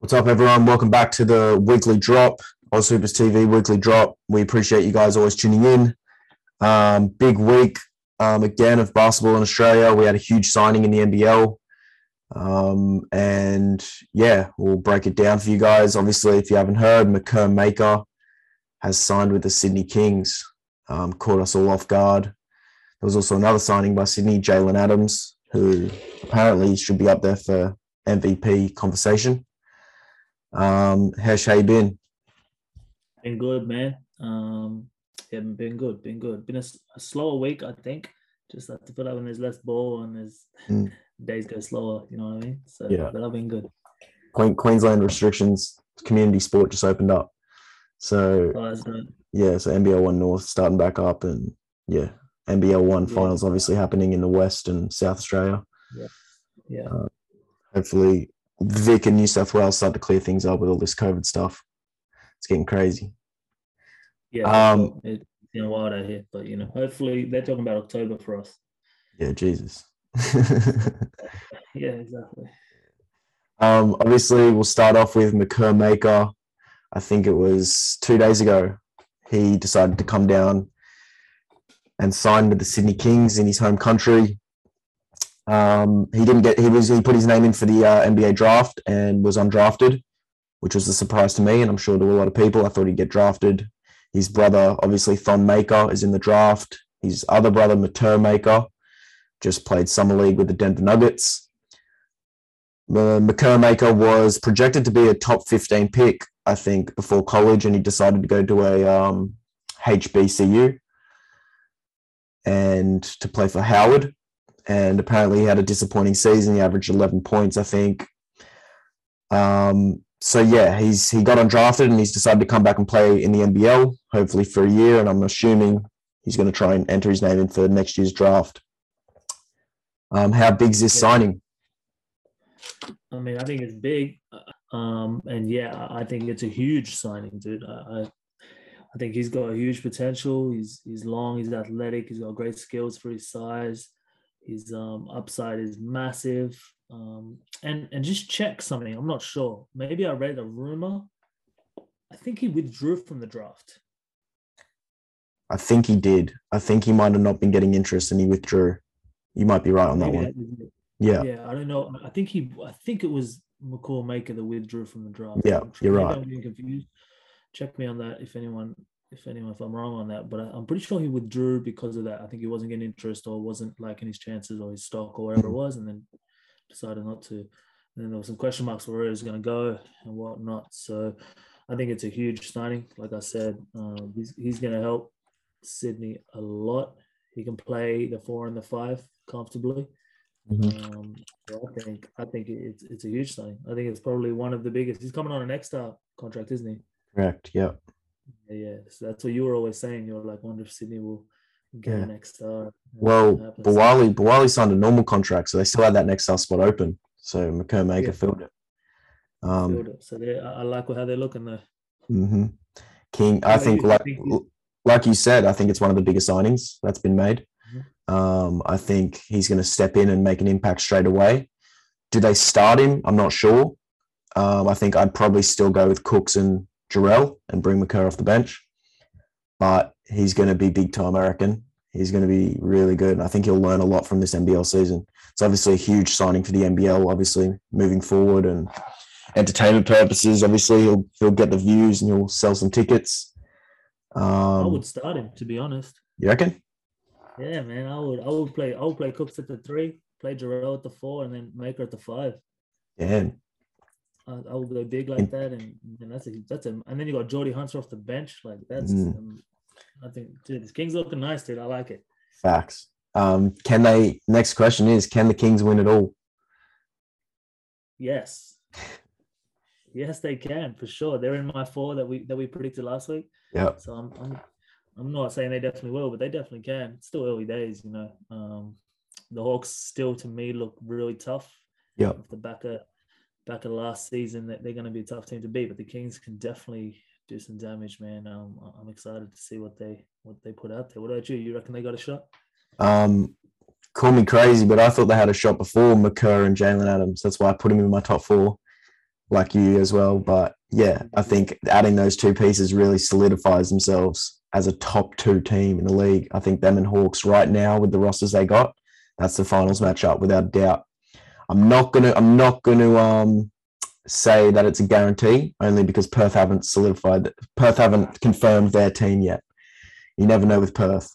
What's up, everyone? Welcome back to the weekly drop, Aus Hoopers TV weekly drop. We appreciate you guys always tuning in. Um, big week um, again of basketball in Australia. We had a huge signing in the NBL. Um, and yeah, we'll break it down for you guys. Obviously, if you haven't heard, Makur Maker has signed with the Sydney Kings. Um, caught us all off guard. There was also another signing by Sydney, Jalen Adams, who apparently should be up there for MVP conversation. Um, how's you been? Been good, man. Um, yeah, been good, been good. Been a, a slower week, I think. Just have to feel like when there's less ball and there's mm. days go slower. You know what I mean? So yeah, but I've been good. Queen, Queensland restrictions, community sport just opened up. So oh, yeah, so NBL one North starting back up, and yeah, NBL one yeah. finals obviously happening in the West and South Australia. Yeah, yeah. Uh, hopefully Vic and New South Wales start to clear things up with all this COVID stuff. It's getting crazy. Yeah, um, it's been wild out here, but you know, hopefully they're talking about October for us. Yeah, Jesus. yeah, exactly. Um, obviously, we'll start off with Makur Maker. I think it was two days ago. He decided to come down and sign with the Sydney Kings in his home country. Um, he didn't get. He was. He put his name in for the uh, NBA draft and was undrafted, which was a surprise to me, and I'm sure to a lot of people. I thought he'd get drafted. His brother, obviously Thon Maker, is in the draft. His other brother, Matur Maker, just played summer league with the Denver Nuggets. Uh, Maker was projected to be a top 15 pick, I think, before college, and he decided to go to a um, HBCU and to play for Howard and apparently he had a disappointing season. He averaged 11 points, I think. Um, so yeah, he's he got undrafted and he's decided to come back and play in the NBL, hopefully for a year. And I'm assuming he's going to try and enter his name in for next year's draft. Um, how big's this signing? I mean, I think it's big, um, and yeah, I think it's a huge signing, dude. I, I think he's got a huge potential. He's he's long, he's athletic, he's got great skills for his size. His um, upside is massive. Um, and and just check something. I'm not sure. Maybe I read a rumor. I think he withdrew from the draft. I think he did. I think he might have not been getting interest and he withdrew. You might be right on that Maybe one. That yeah. Yeah, I don't know. I think he. I think it was Makur Maker that withdrew from the draft. Yeah, you're right. I'm being confused. Check me on that if anyone if anyone, if I'm wrong on that, but I'm pretty sure he withdrew because of that. I think he wasn't getting interest or wasn't liking his chances or his stock or whatever it was, and then decided not to. And then there were some question marks where he was going to go and whatnot. So I think it's a huge signing. Like I said, um, he's he's going to help Sydney a lot. He can play the four and the five comfortably. Mm-hmm. Um, so I think I think it's it's a huge signing. I think it's probably one of the biggest. He's coming on an extra contract, isn't he? Correct. Yeah. Yeah, so that's what you were always saying. You were like, wonder if Sydney will get yeah. next star. Well, Bawali Bawali signed a normal contract, so they still had that next star spot open. So Makur yeah. filled it. Um, filled it. So they, I like how they're looking there. Mm-hmm. King, I think, like like you said, I think it's one of the biggest signings that's been made. Mm-hmm. Um, I think he's going to step in and make an impact straight away. Do they start him? I'm not sure. Um, I think I'd probably still go with Cooks and Jarell and bring Makur off the bench. But he's going to be big time, I reckon. He's going to be really good. And I think he'll learn a lot from this NBL season. It's obviously a huge signing for the NBL, obviously, moving forward and entertainment purposes. Obviously, he'll, he'll get the views and he'll sell some tickets. Um, I would start him, to be honest. You reckon? Yeah, man. I would I would play I would play Cooks at the three, play Jarell at the four, and then Maker at the five. Damn. I will go big like that, and, and that's a that's a and then you got Jordan Hunter off the bench, like that's. Mm. Um, I think dude, this Kings looking nice, dude. I like it. Facts. Um, can they? Next question is: Can the Kings win it all? Yes. yes, they can for sure. They're in my four that we that we predicted last week. Yeah. So I'm, I'm I'm not saying they definitely will, but they definitely can. It's still early days, you know. Um, the Hawks still to me look really tough. Yeah. Off the back of back of last season that they're going to be a tough team to beat, but the Kings can definitely do some damage, man. Um, I'm excited to see what they what they put out there. What about you? You reckon they got a shot? Um, call me crazy, but I thought they had a shot before Makur and Jalen Adams. That's why I put him in my top four. like you as well. But yeah, I think adding those two pieces really solidifies themselves as a top two team in the league. I think them and Hawks right now with the rosters they got, that's the finals matchup without doubt. I'm not gonna I'm not gonna um say that it's a guarantee only because Perth haven't solidified Perth haven't confirmed their team yet. You never know with Perth.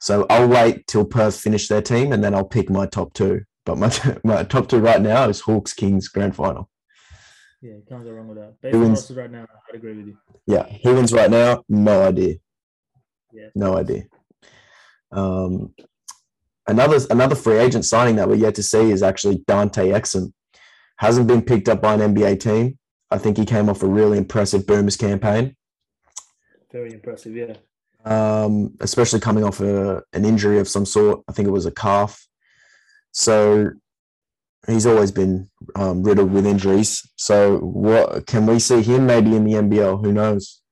So I'll wait till Perth finish their team and then I'll pick my top two. But my, my top two right now is Hawks Kings grand final. Yeah, can't go wrong with that. Based on rosters right now, I'd agree with you. Yeah, who wins right now? No idea. Yeah, No idea. Um, another another free agent signing that we're yet to see is actually Dante Exum. Hasn't been picked up by an NBA team. I think he came off a really impressive Boomers campaign, very impressive. Yeah, um, especially coming off a, an injury of some sort. I think it was a calf. So he's always been um, riddled with injuries. So what can we see him maybe in the NBL? Who knows?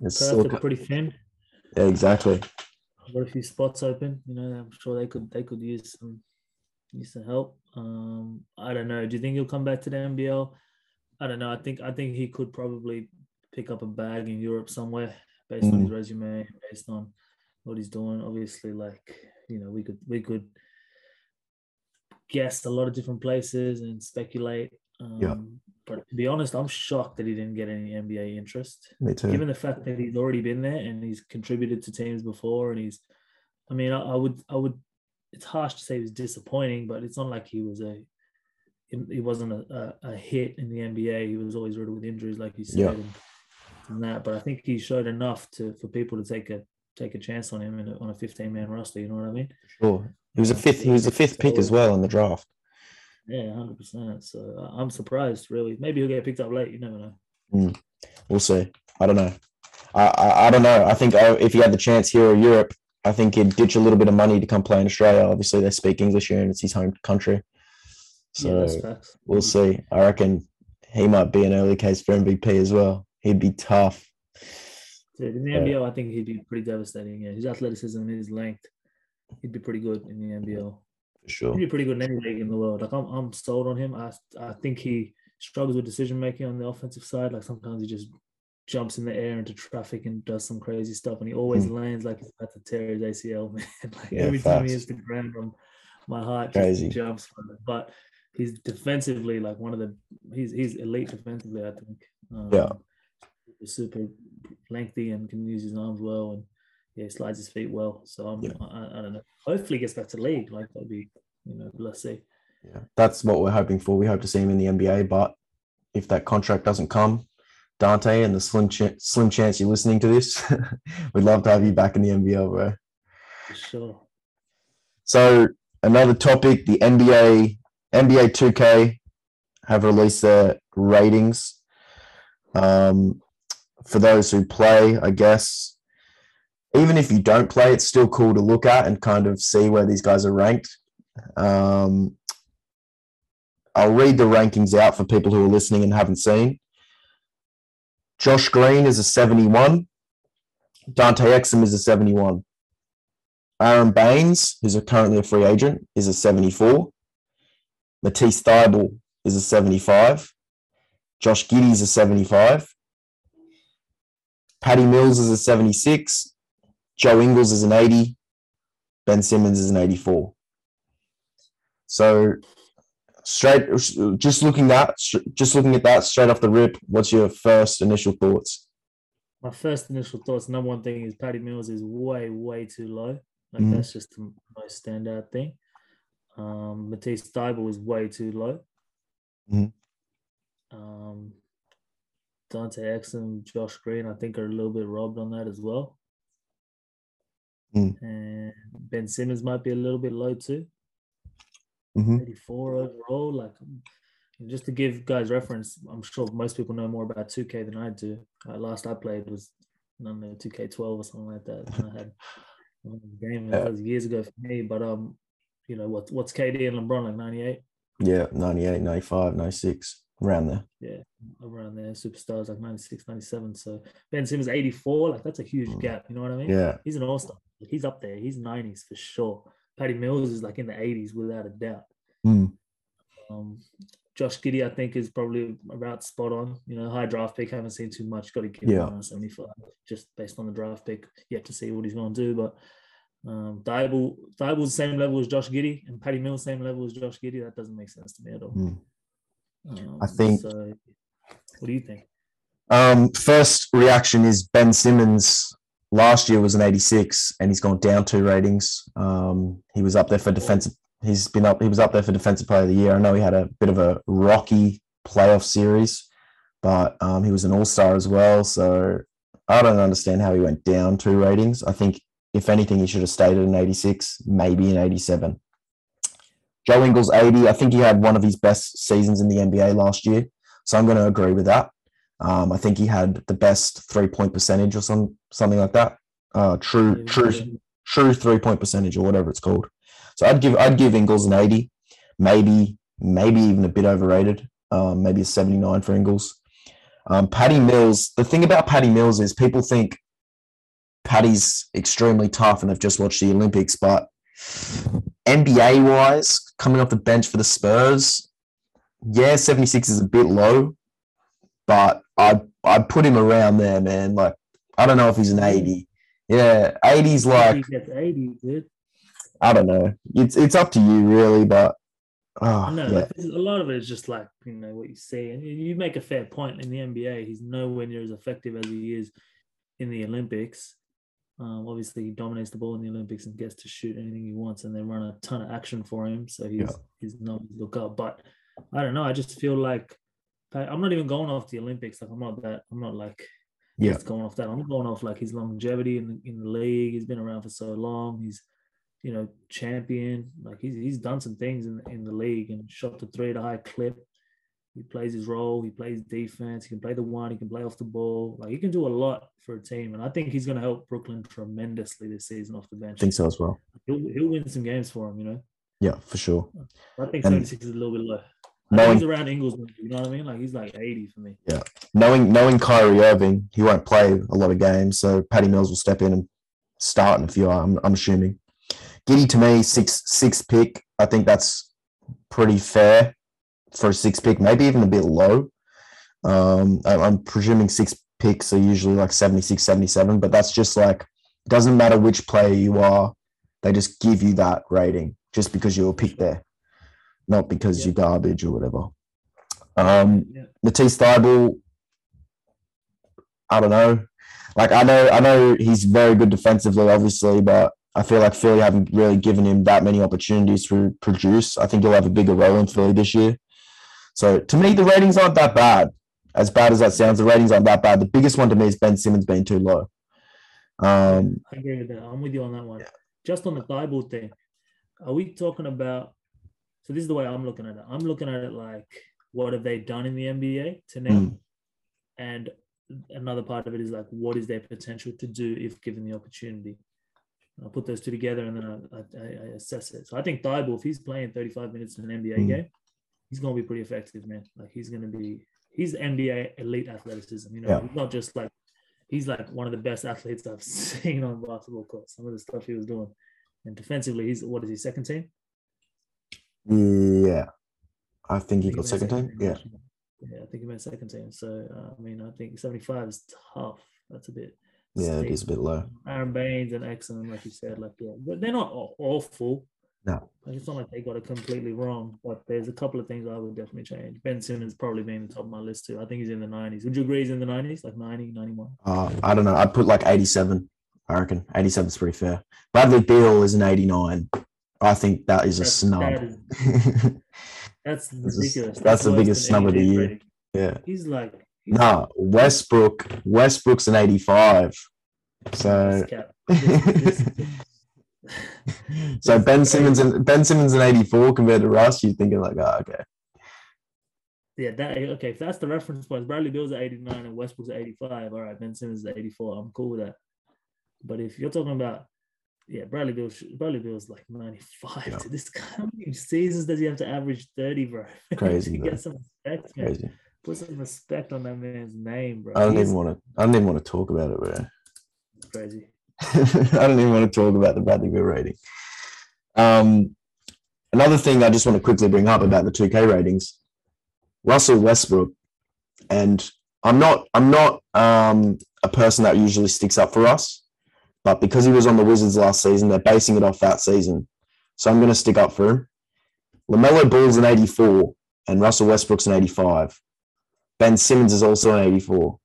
It's Perth still, pretty thin. yeah, exactly. Got a few spots open. You know, I'm sure they could they could use some use some help. Um, I don't know. Do you think he'll come back to the NBL? I don't know. I think I think he could probably pick up a bag in Europe somewhere based on his resume, based on what he's doing. Obviously, like you know, we could we could guess a lot of different places and speculate. Um, Yeah. But to be honest, I'm shocked that he didn't get any NBA interest Me too. given the fact that he's already been there and he's contributed to teams before and he's i mean i, I would i would it's harsh to say he was disappointing but it's not like he was a he wasn't a, a, a hit in the nba he was always riddled with injuries like you said Yeah. and, and that but i think he showed enough to for people to take a take a chance on him in a, on a 15 man roster you know what i mean Sure. He was a fifth. He was a fifth pick as well in the draft. Yeah 100% so I- i'm surprised really maybe he'll get picked up late you never know We'll see. I don't know. I, I, I don't know. I think uh, if he had the chance here or Europe, I think he'd ditch a little bit of money to come play in Australia. Obviously, they speak English here and it's his home country. So facts we'll see. I reckon he might be an early case for MVP as well. He'd be tough. Dude, in the Yeah. NBL, I think he'd be pretty devastating. Yeah, his athleticism his length, he'd be pretty good in the NBL. Sure. He'd be pretty good in any league in the world. Like I'm, I'm sold on him. I, I think he struggles with decision making on the offensive side. Like sometimes he just jumps in the air into traffic and does some crazy stuff, and he always lands like he's about to tear his ACL. Man, like Yeah, every time he hits the ground, um, my heart Crazy. just jumps. But he's defensively like one of the he's he's elite defensively. I think. Um, Yeah. super lengthy and can use his arms well and yeah, he slides his feet well. So I'm, Yeah. I, I don't know. Hopefully, he gets back to league. Like that'd be, you know, let's see. Yeah, that's what we're hoping for. We hope to see him in the NBA, but if that contract doesn't come, Dante, and the slim ch- slim chance you're listening to this, we'd love to have you back in the NBL, bro. For sure. So another topic: the NBA, NBA 2K have released their ratings. Um, for those who play, I guess, even if you don't play, it's still cool to look at and kind of see where these guys are ranked. Um, I'll read the rankings out for people who are listening and haven't seen. Josh Green is a 71. Dante Exum is a 71. Aron Baynes, who's a, currently a free agent, is a 74. Matisse Thybulle is a 75. Josh Giddey is a 75. Patty Mills is a 76. Joe Ingles is an 80. Ben Simmons is an 84. So straight just looking at just looking at that straight off the rip, what's your first initial thoughts? My first initial thoughts. Number one thing is Patty Mills is way, way too low. Like Mhm. that's just the most standout thing. Um, Matisse Thybulle is way too low. Mhm. Um, Dante Exum, Josh Green, I think are a little bit robbed on that as well. Mm. And Ben Simmons might be a little bit low too. Mhm. 84 overall. Like, just to give guys reference, I'm sure most people know more about 2K than I do. Uh, last I played was, I don't know, 2K12 or something like that. And I had I won the game. It was years ago for me, but um, you know what? What's KD and LeBron like 98? Yeah, 98, 95, 96, around there. Yeah, around there. Superstars like 96, 97. So Ben Simmons 84. Like that's a huge Mm. gap. You know what I mean? Yeah. He's an all star. He's up there. He's 90s for sure. Patty Mills is like in the 80s without a doubt. Mm. Um, Josh Giddey, I think, is probably about spot on. You know, high draft pick. Haven't seen too much. Got to give Yeah. him 75 just based on the draft pick. Yet to see what he's going to do. But um, Thybulle's the same level as Josh Giddey, and Patty Mills same level as Josh Giddey. That doesn't make sense to me at all. Hmm. Um, I think- So, what do you think? Um, first reaction is Ben Simmons. Last year was an 86, and he's gone down two ratings. Um, he was up there for defensive. He's been up. He was up there for defensive player of the year. I know he had a bit of a rocky playoff series, but um, he was an all star as well. So I don't understand how he went down two ratings. I think if anything, he should have stayed at an 86, maybe an 87. Joe Ingles 80. I think he had one of his best seasons in the NBA last year. So I'm going to agree with that. Um, I think he had the best three point percentage or some something like that. Uh, true, true, true three point percentage or whatever it's called. So I'd give I'd give Ingles an eighty, maybe maybe even a bit overrated. Um, maybe a seventy nine for Ingles. Um, Patty Mills. The thing about Patty Mills is people think Patty's extremely tough and they've just watched the Olympics, but NBA wise, coming off the bench for the Spurs, yeah, seventy six is a bit low, but I I put him around there, man. Like I don't know if he's an eighty. Yeah, 80's like 80, dude. I don't know. It's it's up to you really, but oh know yeah, like, a lot of it is just like you know what you see, and you- you make a fair point. In the NBA, he's nowhere near as effective as he is in the Olympics. Um, obviously, he dominates the ball in the Olympics and gets to shoot anything he wants, and they run a ton of action for him. So he's Yeah. he's no look up. But I don't know. I just feel like I'm not even going off the Olympics. Like I'm not that. I'm not like Yeah. just going off that. I'm going off like his longevity in the, in the league. He's been around for so long. He's you know, champion. Like he's he's done some things in in the league and shot the three at a high clip. He plays his role. He plays defense. He can play the one. He can play off the ball. Like he can do a lot for a team, and I think he's going to help Brooklyn tremendously this season off the bench. I think so as well. He'll he'll win some games for him. You know, Yeah, for sure. I think And- seventy six is a little bit low. Knowing- he's around Ingles. You know what I mean? Like he's like eighty for me. Yeah, knowing knowing Kyrie Irving, he won't play a lot of games, so Patty Mills will step in and start in a few. I'm I'm assuming. Giddey to me, six six pick. I think that's pretty fair for a six pick, maybe even a bit low. Um, I'm presuming six picks are usually like 76, 77, but that's just like doesn't matter which player you are, they just give you that rating just because you were picked there, not because Yeah. you're garbage or whatever. Um, Yeah. Matisse Thybulle, I don't know. Like I know, I know he's very good defensively, obviously, but I feel like Philly haven't really given him that many opportunities to produce. I think he'll have a bigger role in Philly this year. So to me, the ratings aren't that bad. As bad as that sounds, the ratings aren't that bad. The biggest one to me is Ben Simmons being too low. Um, I agree with that. I'm with you on that one. Just on the Thybulle thing, are we talking about? So this is the way I'm looking at it. I'm looking at it like, what have they done in the NBA to now? Mm. And another part of it is like, what is their potential to do if given the opportunity? I'll put those two together and then I, I, I assess it. So I think Thybulle, if he's playing 35 minutes in an NBA Mm. game, he's going to be pretty effective, man. Like he's going to be, he's NBA elite athleticism. You know, Yeah. he's not just like, he's like one of the best athletes I've seen on basketball court. Some of the stuff he was doing, and defensively, he's what is he second team? yeah, I think he I think got second team. Yeah, yeah, I think he made second team. So uh, I mean, I think 75 is tough. That's a bit. yeah, it is a bit low. Aron Baynes and Exum, like you said, like yeah, but they're not awful. No. It's not like they got it completely wrong, but there's a couple of things I would definitely change. Ben Simmons probably being the top of my list too. I think he's in the 90s. Would you agree he's in the 90s, like 90, 91? Uh, I don't know. I'd put like 87. I reckon 87 is pretty fair. Bradley Beal is an 89. I think that is a snub. that is- That's That's ridiculous. that's the biggest snub of the year. Yeah. He's like, he's Nah, Westbrook. Westbrook's an 85. So. This- this- so Ben Simmons and Ben Simmons an 84 compared to Russ. You're thinking like, oh, okay, Yeah, that okay. If that's the reference point, Bradley Beal's at 89 and Westbrook's at 85. All right, Ben Simmons is at 84. I'm cool with that. But if you're talking about, yeah, Bradley Beal, Bradley Beal's like 95. Yeah. To this guy, how many seasons does he have to average 30, bro? Crazy, get some respect, man. crazy. Put some respect on that man's name, bro. I don't He's even want to. I don't even want to talk about it, bro. crazy. I don't even want to talk about the Bradley Beal rating. Um, another thing I just want to quickly bring up about the 2K ratings. Russell Westbrook, and I'm not I'm not um, a person that usually sticks up for us, but because he was on the Wizards last season, they're basing it off that season. So I'm going to stick up for him. LaMelo Ball's an 84, and Russell Westbrook's an 85. Ben Simmons is also an 84.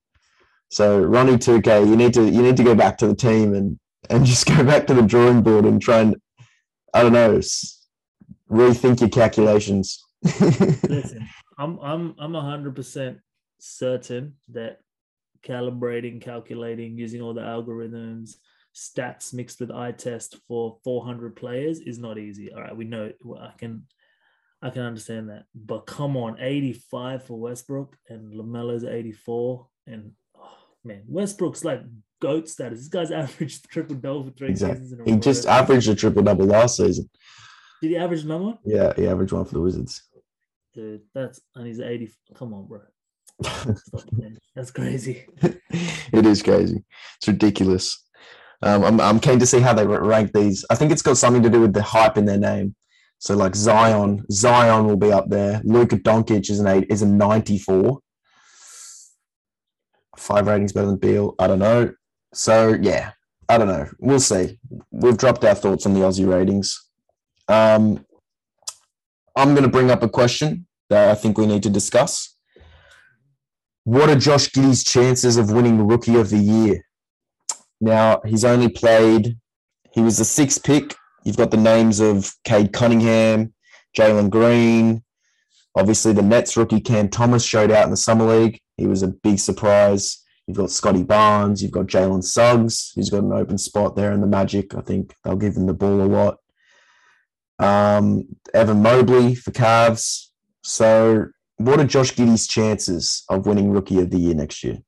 So Ronnie 2K, you need to you need to go back to the team and and just go back to the drawing board and try and I don't know rethink your calculations. Listen, I'm I'm I'm hundred percent certain that calibrating, calculating, using all the algorithms, stats mixed with eye test for 400 players is not easy. All right, we know I can I can understand that. But come on, 85 for Westbrook and LaMelo's 84 and man, Westbrook's like goat status. This guy's averaged triple double for three exactly. seasons. he just averaged a triple double last season. Did he average another one? Yeah, he averaged one for the Wizards. Dude, that's and he's 80. Come on, bro. that's crazy. it is crazy. It's ridiculous. Um, I'm, I'm keen to see how they rank these. I think it's got something to do with the hype in their name. So like Zion, Zion will be up there. Luka Doncic is an eight, is a 94. Five ratings better than Beal. I don't know. So yeah, I don't know. We'll see. We've dropped our thoughts on the Aussie ratings. Um, I'm going to bring up a question that I think we need to discuss. What are Josh Giddey's chances of winning Rookie of the Year? Now, he's only played, he was the sixth pick. You've got the names of Cade Cunningham, Jalen Green. Obviously, the Nets rookie Cam Thomas showed out in the Summer League. He was a big surprise. You've got Scottie Barnes. You've got Jalen Suggs, who's got an open spot there in the Magic. I think they'll give him the ball a lot. Um, Evan Mobley for Cavs. So, what are Josh Giddey's chances of winning Rookie of the Year next year?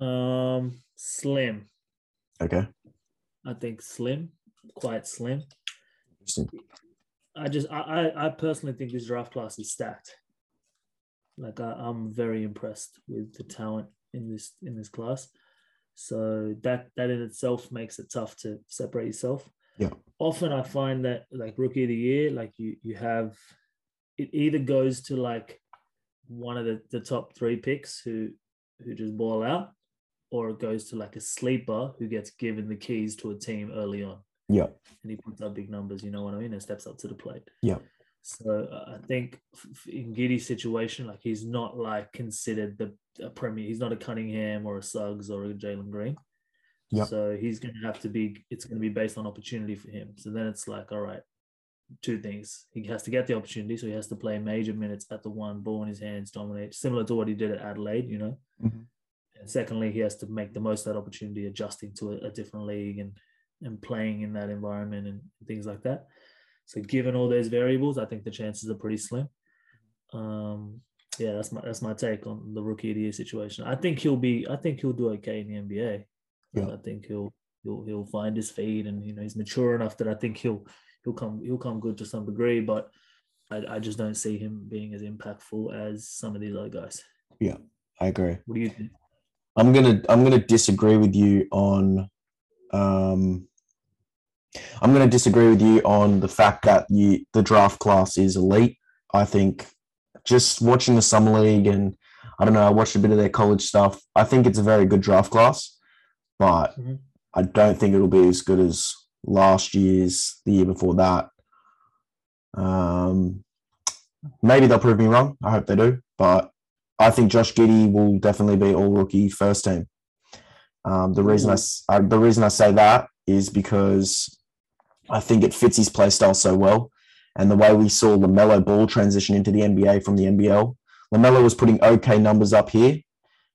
Um, slim. Okay. I think slim, quite slim. Interesting. I just, I, I personally think this draft class is stacked. Like I, I'm very impressed with the talent in this in this class. So that that in itself makes it tough to separate yourself. Yeah. Often I find that like rookie of the year, like you you have it either goes to like one of the, the top three picks who who just ball out, or it goes to like a sleeper who gets given the keys to a team early on. Yeah. And he puts up big numbers, you know what I mean, and steps up to the plate. Yeah. So I think in Giddey's situation, like he's not like considered the a premier. He's not a Cunningham or a Suggs or a Jalen Green. Yeah. So he's going to have to be. It's going to be based on opportunity for him. So then it's like, all right, two things. He has to get the opportunity, so he has to play major minutes at the one, ball in his hands, dominate, similar to what he did at Adelaide. You know. Mm-hmm. And secondly, he has to make the most of that opportunity, adjusting to a, a different league and and playing in that environment and things like that. So given all those variables, I think the chances are pretty slim. Um, yeah, that's my that's my take on the rookie of the year situation. I think he'll be. I think he'll do okay in the NBA. Yeah. I think he'll he'll he'll find his feet, and you know he's mature enough that I think he'll he'll come he'll come good to some degree. But I, I just don't see him being as impactful as some of these other guys. Yeah, I agree. What do you think? I'm gonna I'm gonna disagree with you on um I'm gonna disagree with you on the fact that you the draft class is elite. I think just watching the summer league and I don't know, I watched a bit of their college stuff. I think it's a very good draft class, but mm-hmm. I don't think it'll be as good as last year's, the year before that. Um, maybe they'll prove me wrong. I hope they do, but I think Josh Giddey will definitely be all rookie first team. Um, the reason I, I, the reason I say that is because I think it fits his play style so well, and the way we saw LaMelo Ball transition into the NBA from the NBL. LaMelo was putting okay numbers up here,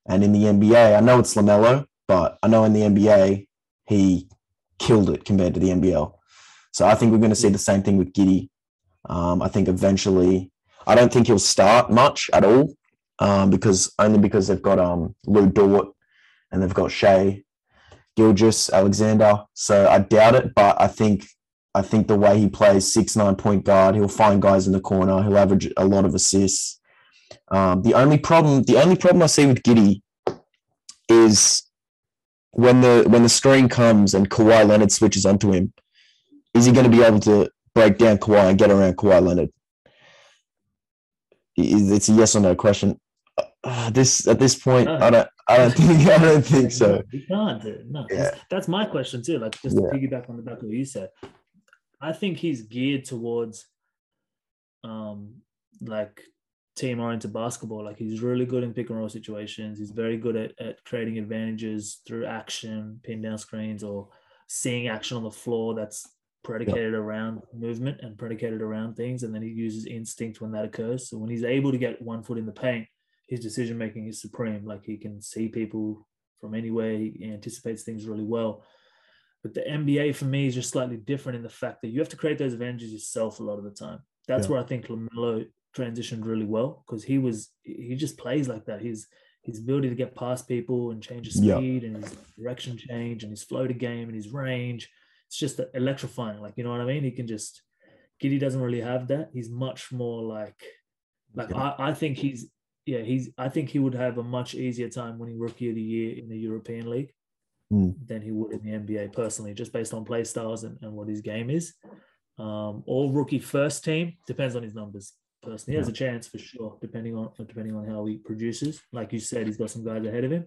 and in the NBA, I know it's LaMelo, but I know in the NBA he killed it compared to the NBL. So I think we're going to see the same thing with Giddey. Um, I think eventually, I don't think he'll start much at all um, because only because they've got um, Lu Dort and they've got Shai Gilgeous-Alexander. So I doubt it, but I think I think the way he plays six nine point guard, he'll find guys in the corner. He'll average a lot of assists. Um, the only problem, the only problem I see with Giddey is when the when the screen comes and Kawhi Leonard switches onto him, is he going to be able to break down Kawhi and get around Kawhi Leonard? it's a yes or no question. Uh, this at this point, No. I don't, I don't think, I don't think so. You can't. No, Yeah. that's, that's my question too. Like just Yeah. to piggyback on the back of what you said, I think he's geared towards um like team oriented basketball. Like he's really good in pick and roll situations. He's very good at, at creating advantages through action, pin down screens, or seeing action on the floor that's predicated around movement and predicated around things. And then he uses instinct when that occurs. So when he's able to get one foot in the paint, his decision making is supreme. Like he can see people from anywhere. He anticipates things really well. But the NBA for me is just slightly different in the fact that you have to create those advantages yourself a lot of the time. That's Yeah. where I think Lamelo transitioned really well because he was he just plays like that. His his ability to get past people and change his Yeah. speed and his direction change and his flow to game and his range. It's just electrifying. Like you know what I mean? He can just Giddey doesn't really have that. He's much more like like Yeah. I, I think he's yeah, he's I think he would have a much easier time winning rookie of the year in the European League Hmm. than he would in the NBA personally, just based on play styles and, and what his game is. Um, all rookie first team depends on his numbers. Personally, he has a chance for sure, depending on depending on how he produces. Like you said, he's got some guys ahead of him.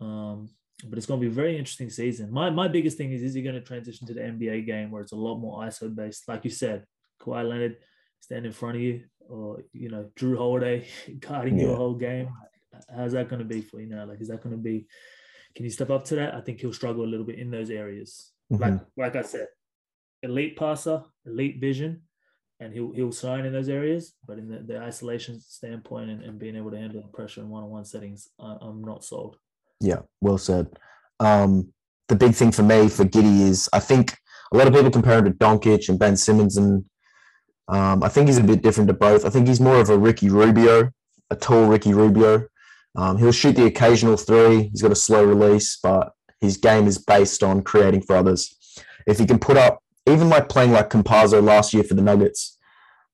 Um, but it's going to be a very interesting season. My my biggest thing is is he going to transition to the NBA game where it's a lot more ISO based? Like you said, Kawhi Leonard stand in front of you, or you know Jrue Holiday guarding Yeah. a whole game. How's that going to be for you now? Like, is that going to be? Can he step up to that? I think he'll struggle a little bit in those areas. Like Mhm. like I said, elite passer, elite vision, and he'll he'll shine in those areas. But in the, the isolation standpoint and, and being able to handle the pressure in one on one settings, I, I'm not sold. Yeah, well said. Um, the big thing for me for Giddey is I think a lot of people compare him to Doncic and Ben Simmons, and um, I think he's a bit different to both. I think he's more of a Ricky Rubio, a tall Ricky Rubio. Um, he'll shoot the occasional three. He's got a slow release, but his game is based on creating for others. If he can put up, even like playing like Campazzo last year for the Nuggets,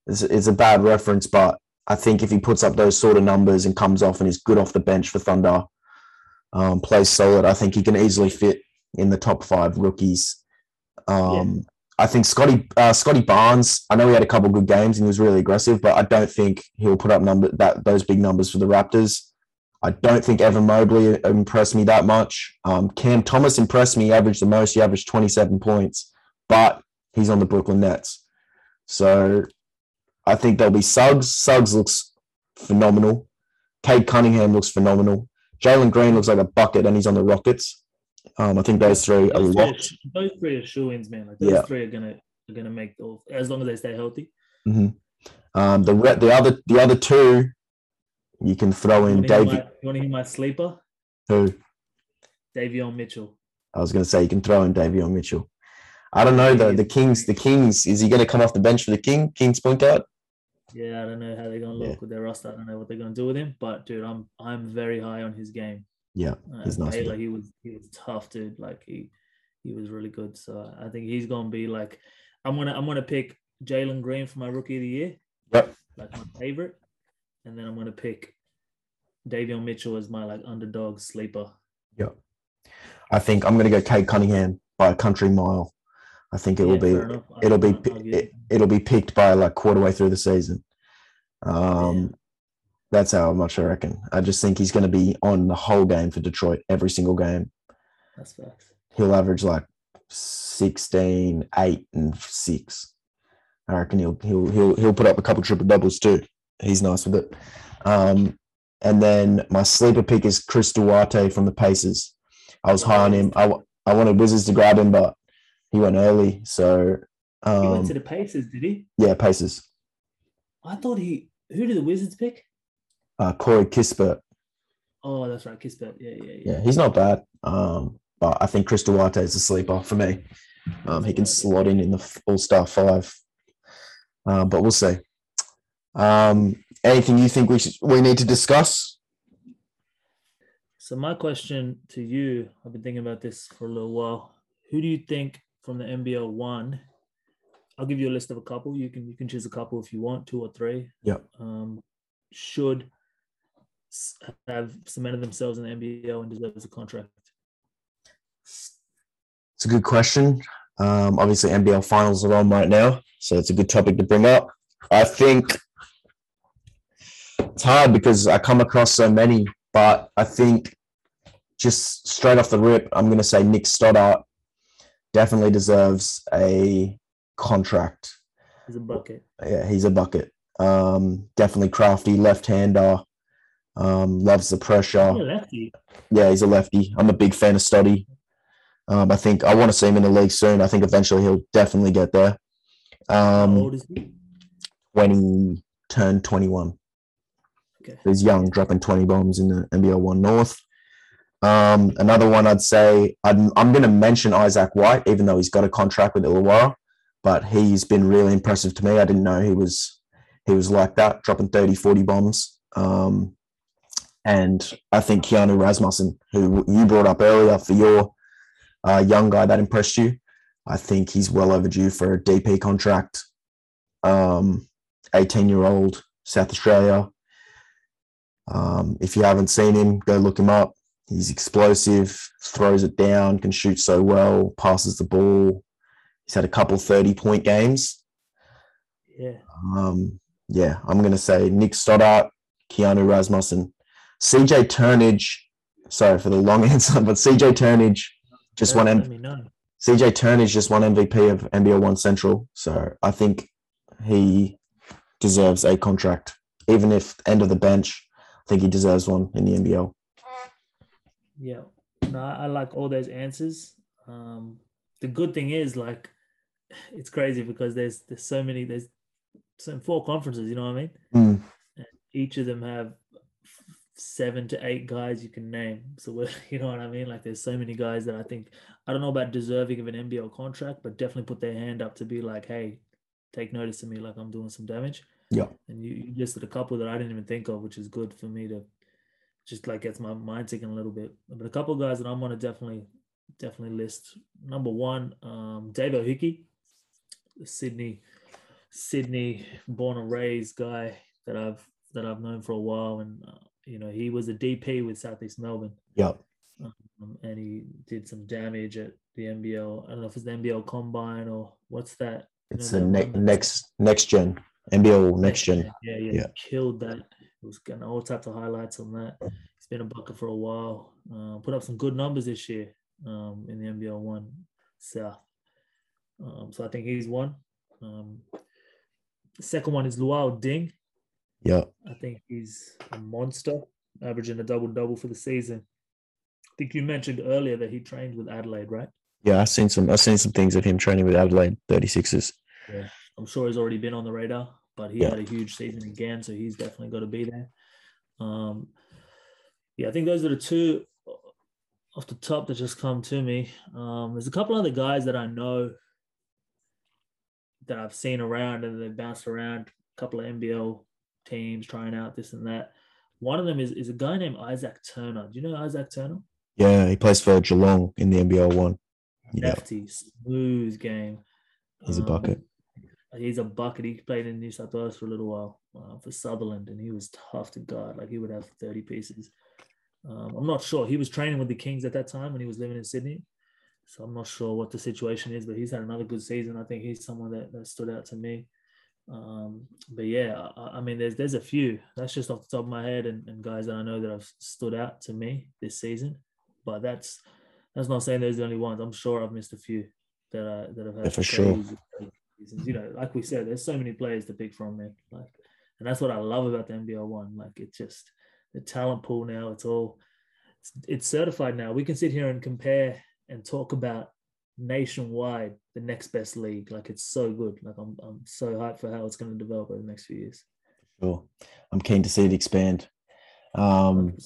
it's, it's a bad reference, but I think if he puts up those sort of numbers and comes off and is good off the bench for Thunder, um, plays solid, I think he can easily fit in the top five rookies. Um, I think Scottie uh, Scottie Barnes. I know he had a couple good games and he was really aggressive, but I don't think he'll put up number that those big numbers for the Raptors. I don't think Evan Mobley impressed me that much. Um, Cam Thomas impressed me. He averaged the most. He averaged 27 points, but he's on the Brooklyn Nets. So I think there'll be Suggs. Suggs looks phenomenal. Cade Cunningham looks phenomenal. Jalen Green looks like a bucket and he's on the Rockets. Um, I think those three are Those are, locked. those three are shoe-ins, man. Like those Yeah. three are gonna are gonna make those as long as they stay healthy. Um, the the other the other two, you can throw in David. you want to hear my sleeper? Who Davion Mitchell. I was going to say you can throw in Davion Mitchell. I don't know though. The Kings, the Kings, is he going to come off the bench for the King? Kings point guard. Yeah, I don't know how they're gonna look Yeah. with their roster. I don't know what they're gonna do with him, but dude, I'm I'm very high on his game. Yeah, Uh, He's nice with Baylor, it. he was he was tough, dude. Like he he was really good. So I think he's gonna be like I'm gonna I'm gonna pick Jalen Green for my rookie of the year, Yep. like my favorite, and then I'm gonna pick Davion Mitchell as my like underdog sleeper. Yeah, I think I'm going to go Cade Cunningham by a country mile. I think it will Yeah, be fair enough. I- it'll be I'll- I'll give it, it'll be picked by like quarter way through the season. Um, that's how much I reckon. I just think he's going to be on the whole game for Detroit every single game. That's facts. He'll average like 16, 8, and 6. I reckon he'll he'll he'll he'll put up a couple triple doubles too. He's nice with it. Um, and then my sleeper pick is Chris Duarte from the Pacers. I was high on him. I, I wanted Wizards to grab him, but he went early. So He went um, to the Pacers, did he? yeah, Pacers. I thought he. Who did the Wizards pick? Uh, Corey Kispert. Oh, that's right, Kispert. Yeah, yeah, yeah. Yeah, he's not bad. Um, but I think Chris Duarte is a sleeper for me. Um, he can slot in in the All Star five. Uh, but we'll see. Um, anything you think we should, we need to discuss? So my question to you, I've been thinking about this for a little while. Who do you think from the NBL one? I'll give you a list of a couple. You can you can choose a couple if you want, two or three. Yeah. Um, should have cemented themselves in the NBL and deserves a contract. It's a good question. Um, obviously, NBL finals are on right now, so it's a good topic to bring up. I think It's hard because I come across so many, but I think just straight off the rip, I'm going to say Nick Stoddart definitely deserves a contract. He's a bucket. Yeah, he's a bucket. Um, definitely crafty, left-hander. Um, loves the pressure. He's a lefty. Yeah, he's a lefty. I'm a big fan of Stoddy. Um, I think I want to see him in the league soon. I think eventually he'll definitely get there. How Um, old is he? 20 turned 21. Okay. He's young, dropping 20 bombs in the NBL One North. Um, another one I'd say I'm, I'm going to mention Isaac White, even though he's got a contract with Illawarra, but he's been really impressive to me. I didn't know he was he was like that, dropping 30, 40 bombs. Um, and I think Keanu Rasmussen, who you brought up earlier for your uh, young guy that impressed you, I think he's well overdue for a DP contract. Um, 18 year old South Australia. Um, if you haven't seen him, go look him up. He's explosive, throws it down, can shoot so well, passes the ball. He's had a couple 30 point games. Yeah. Um, yeah, I'm going to say Nick Stoddart, Keanu Rasmussen, CJ Turnage. Sorry for the long answer, but CJ Turnage just won. M- Let me know. CJ Turnage just won MVP of NBL One Central, so I think he deserves a contract, even if end of the bench. I think he deserves one in the NBL. Yeah. No, I like all those answers. Um, the good thing is like it's crazy because there's there's so many there's some four conferences, you know what I mean? Mm. Each of them have seven to eight guys you can name. So we're, you know what I mean? Like there's so many guys that I think I don't know about deserving of an NBL contract, but definitely put their hand up to be like, hey, take notice of me, like I'm doing some damage. Yeah. And you, you listed a couple that I didn't even think of, which is good for me to just like gets my mind ticking a little bit. But a couple of guys that I'm gonna definitely definitely list. Number one, um, David Hickey, Sydney Sydney born and raised guy that I've that I've known for a while, and uh, you know he was a DP with Southeast Melbourne, Yeah. um, and he did some damage at the NBL. I don't know if it's the NBL Combine or what's that. You It's know, the ne- next next gen NBL next gen. Yeah, yeah, Yeah. killed that. It was getting all types of highlights on that. He's been a bucket for a while. Uh, put up some good numbers this year um, in the NBL One South. Um, so I think he's one. Um, the second one is Luau Ding. Yeah, I think he's a monster, averaging a double double for the season. I think you mentioned earlier that he trained with Adelaide, right? Yeah, I've seen some. I've seen some things of him training with Adelaide 36ers. I'm sure he's already been on the radar, but he Yeah. had a huge season again, so he's definitely got to be there. Um, yeah, I think those are the two off the top that just come to me. Um, there's a couple other guys that I know that I've seen around and they bounced around a couple of NBL teams trying out this and that. One of them is, is a guy named Isaac Turner. Do you know Isaac Turner? Yeah, he plays for Geelong in the NBL one. Yeah, Lefty, smooth game. he's a Um, bucket. He's a bucket. He played in New South Wales for a little while uh, for Sutherland, and he was tough to guard. Like he would have 30 pieces. Um, I'm not sure. He was training with the Kings at that time when he was living in Sydney. So I'm not sure what the situation is, but he's had another good season. I think he's someone that, that stood out to me. Um, but yeah, I, I mean, there's there's a few. That's just off the top of my head, and, and guys that I know that have stood out to me this season. But that's that's not saying those are the only ones. I'm sure I've missed a few that I that have had Yeah, for sure. Crazy seasons. You know, like we said, there's so many players to pick from, man. Like, and that's what I love about the NBL one. Like, it's just the talent pool now. It's all it's, it's certified now. We can sit here and compare and talk about nationwide the next best league. Like, it's so good. Like, I'm I'm so hyped for how it's going to develop over the next few years. Sure. I'm keen to see it expand. Um,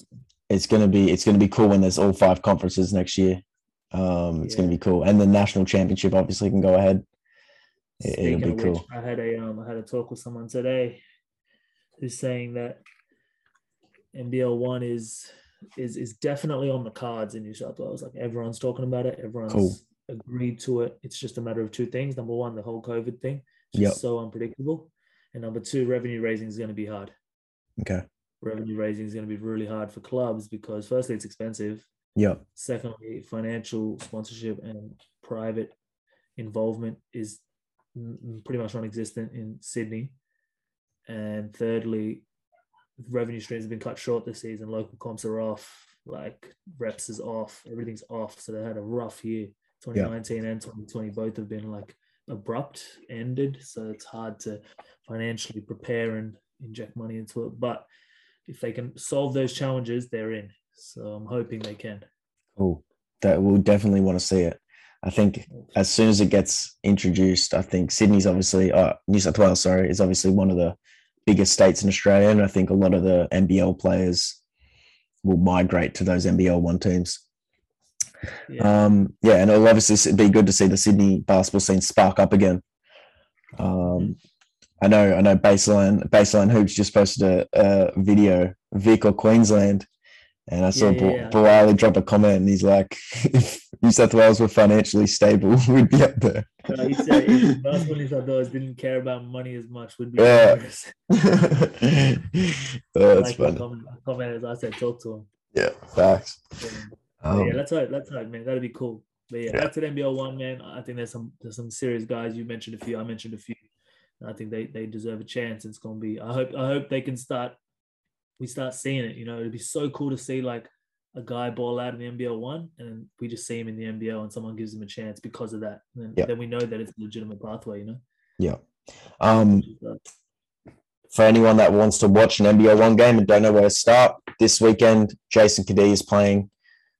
it's gonna be it's gonna be cool when there's all five conferences next year. Um, it's gonna be cool, and the national championship obviously can go ahead. Speaking be of which, cool. I had a um, I had a talk with someone today who's saying that NBL one is is is definitely on the cards in New South Wales. Like everyone's talking about it, everyone's Cool. agreed to it. It's just a matter of two things. Number one, the whole COVID thing, Yep. so unpredictable. And number two, revenue raising is going to be hard. Okay. Revenue raising is going to be really hard for clubs because firstly, it's expensive. Yeah. Secondly, financial sponsorship and private involvement is pretty much non-existent in Sydney. And thirdly, revenue streams have been cut short this season. Local comps are off, like reps is off, everything's off. So they had a rough year. 2019 yeah. and 2020 both have been like abrupt ended. So it's hard to financially prepare and inject money into it. But if they can solve those challenges, they're in. So I'm hoping they can. Cool. That we'll definitely want to see it. I think as soon as it gets introduced, I think Sydney's obviously, uh, New South Wales, sorry, is obviously one of the biggest states in Australia. And I think a lot of the NBL players will migrate to those NBL one teams. Yeah. Um, yeah, and it'll obviously be good to see the Sydney basketball scene spark up again. Um, I know, I know. Baseline, baseline hoops just posted a, a video, Vic or Queensland, and I saw yeah, yeah, yeah. drop a comment, and he's like, "If New South Wales were financially stable, we'd be up there." Uh, he said if New South Wales didn't care about money as much, would be. Yeah. oh, that's like funny. Comment, comment as I said, talk to him. Yeah, facts. Um, yeah, that's right. That's Let's man. That'd be cool. But yeah, yeah. back to the NBL one, man. I think there's some there's some serious guys. You mentioned a few. I mentioned a few. I think they they deserve a chance. It's gonna be. I hope I hope they can start. We start seeing it. You know, it'd be so cool to see like a guy ball out in the NBL one, and we just see him in the NBL, and someone gives him a chance because of that. And yeah. then we know that it's a legitimate pathway. You know. Yeah. Um, for anyone that wants to watch an NBL one game and don't know where to start, this weekend Jason Cadee is playing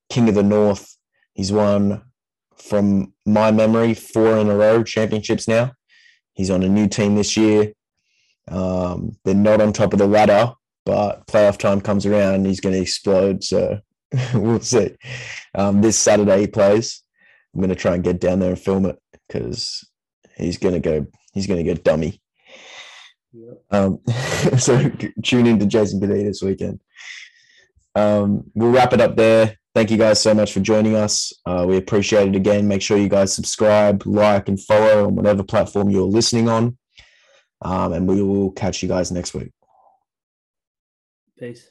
King of the North. He's won, from my memory, four in a row championships now. He's on a new team this year. Um, they're not on top of the ladder, but playoff time comes around and he's going to explode. So we'll see. Um, this Saturday he plays. I'm going to try and get down there and film it because he's going to go. He's going to go dummy. Um, so tune in to Jason Cadee this weekend. Um, we'll wrap it up there thank you guys so much for joining us. Uh, we appreciate it again. Make sure you guys subscribe, like, and follow on whatever platform you're listening on. Um, and we will catch you guys next week. Peace.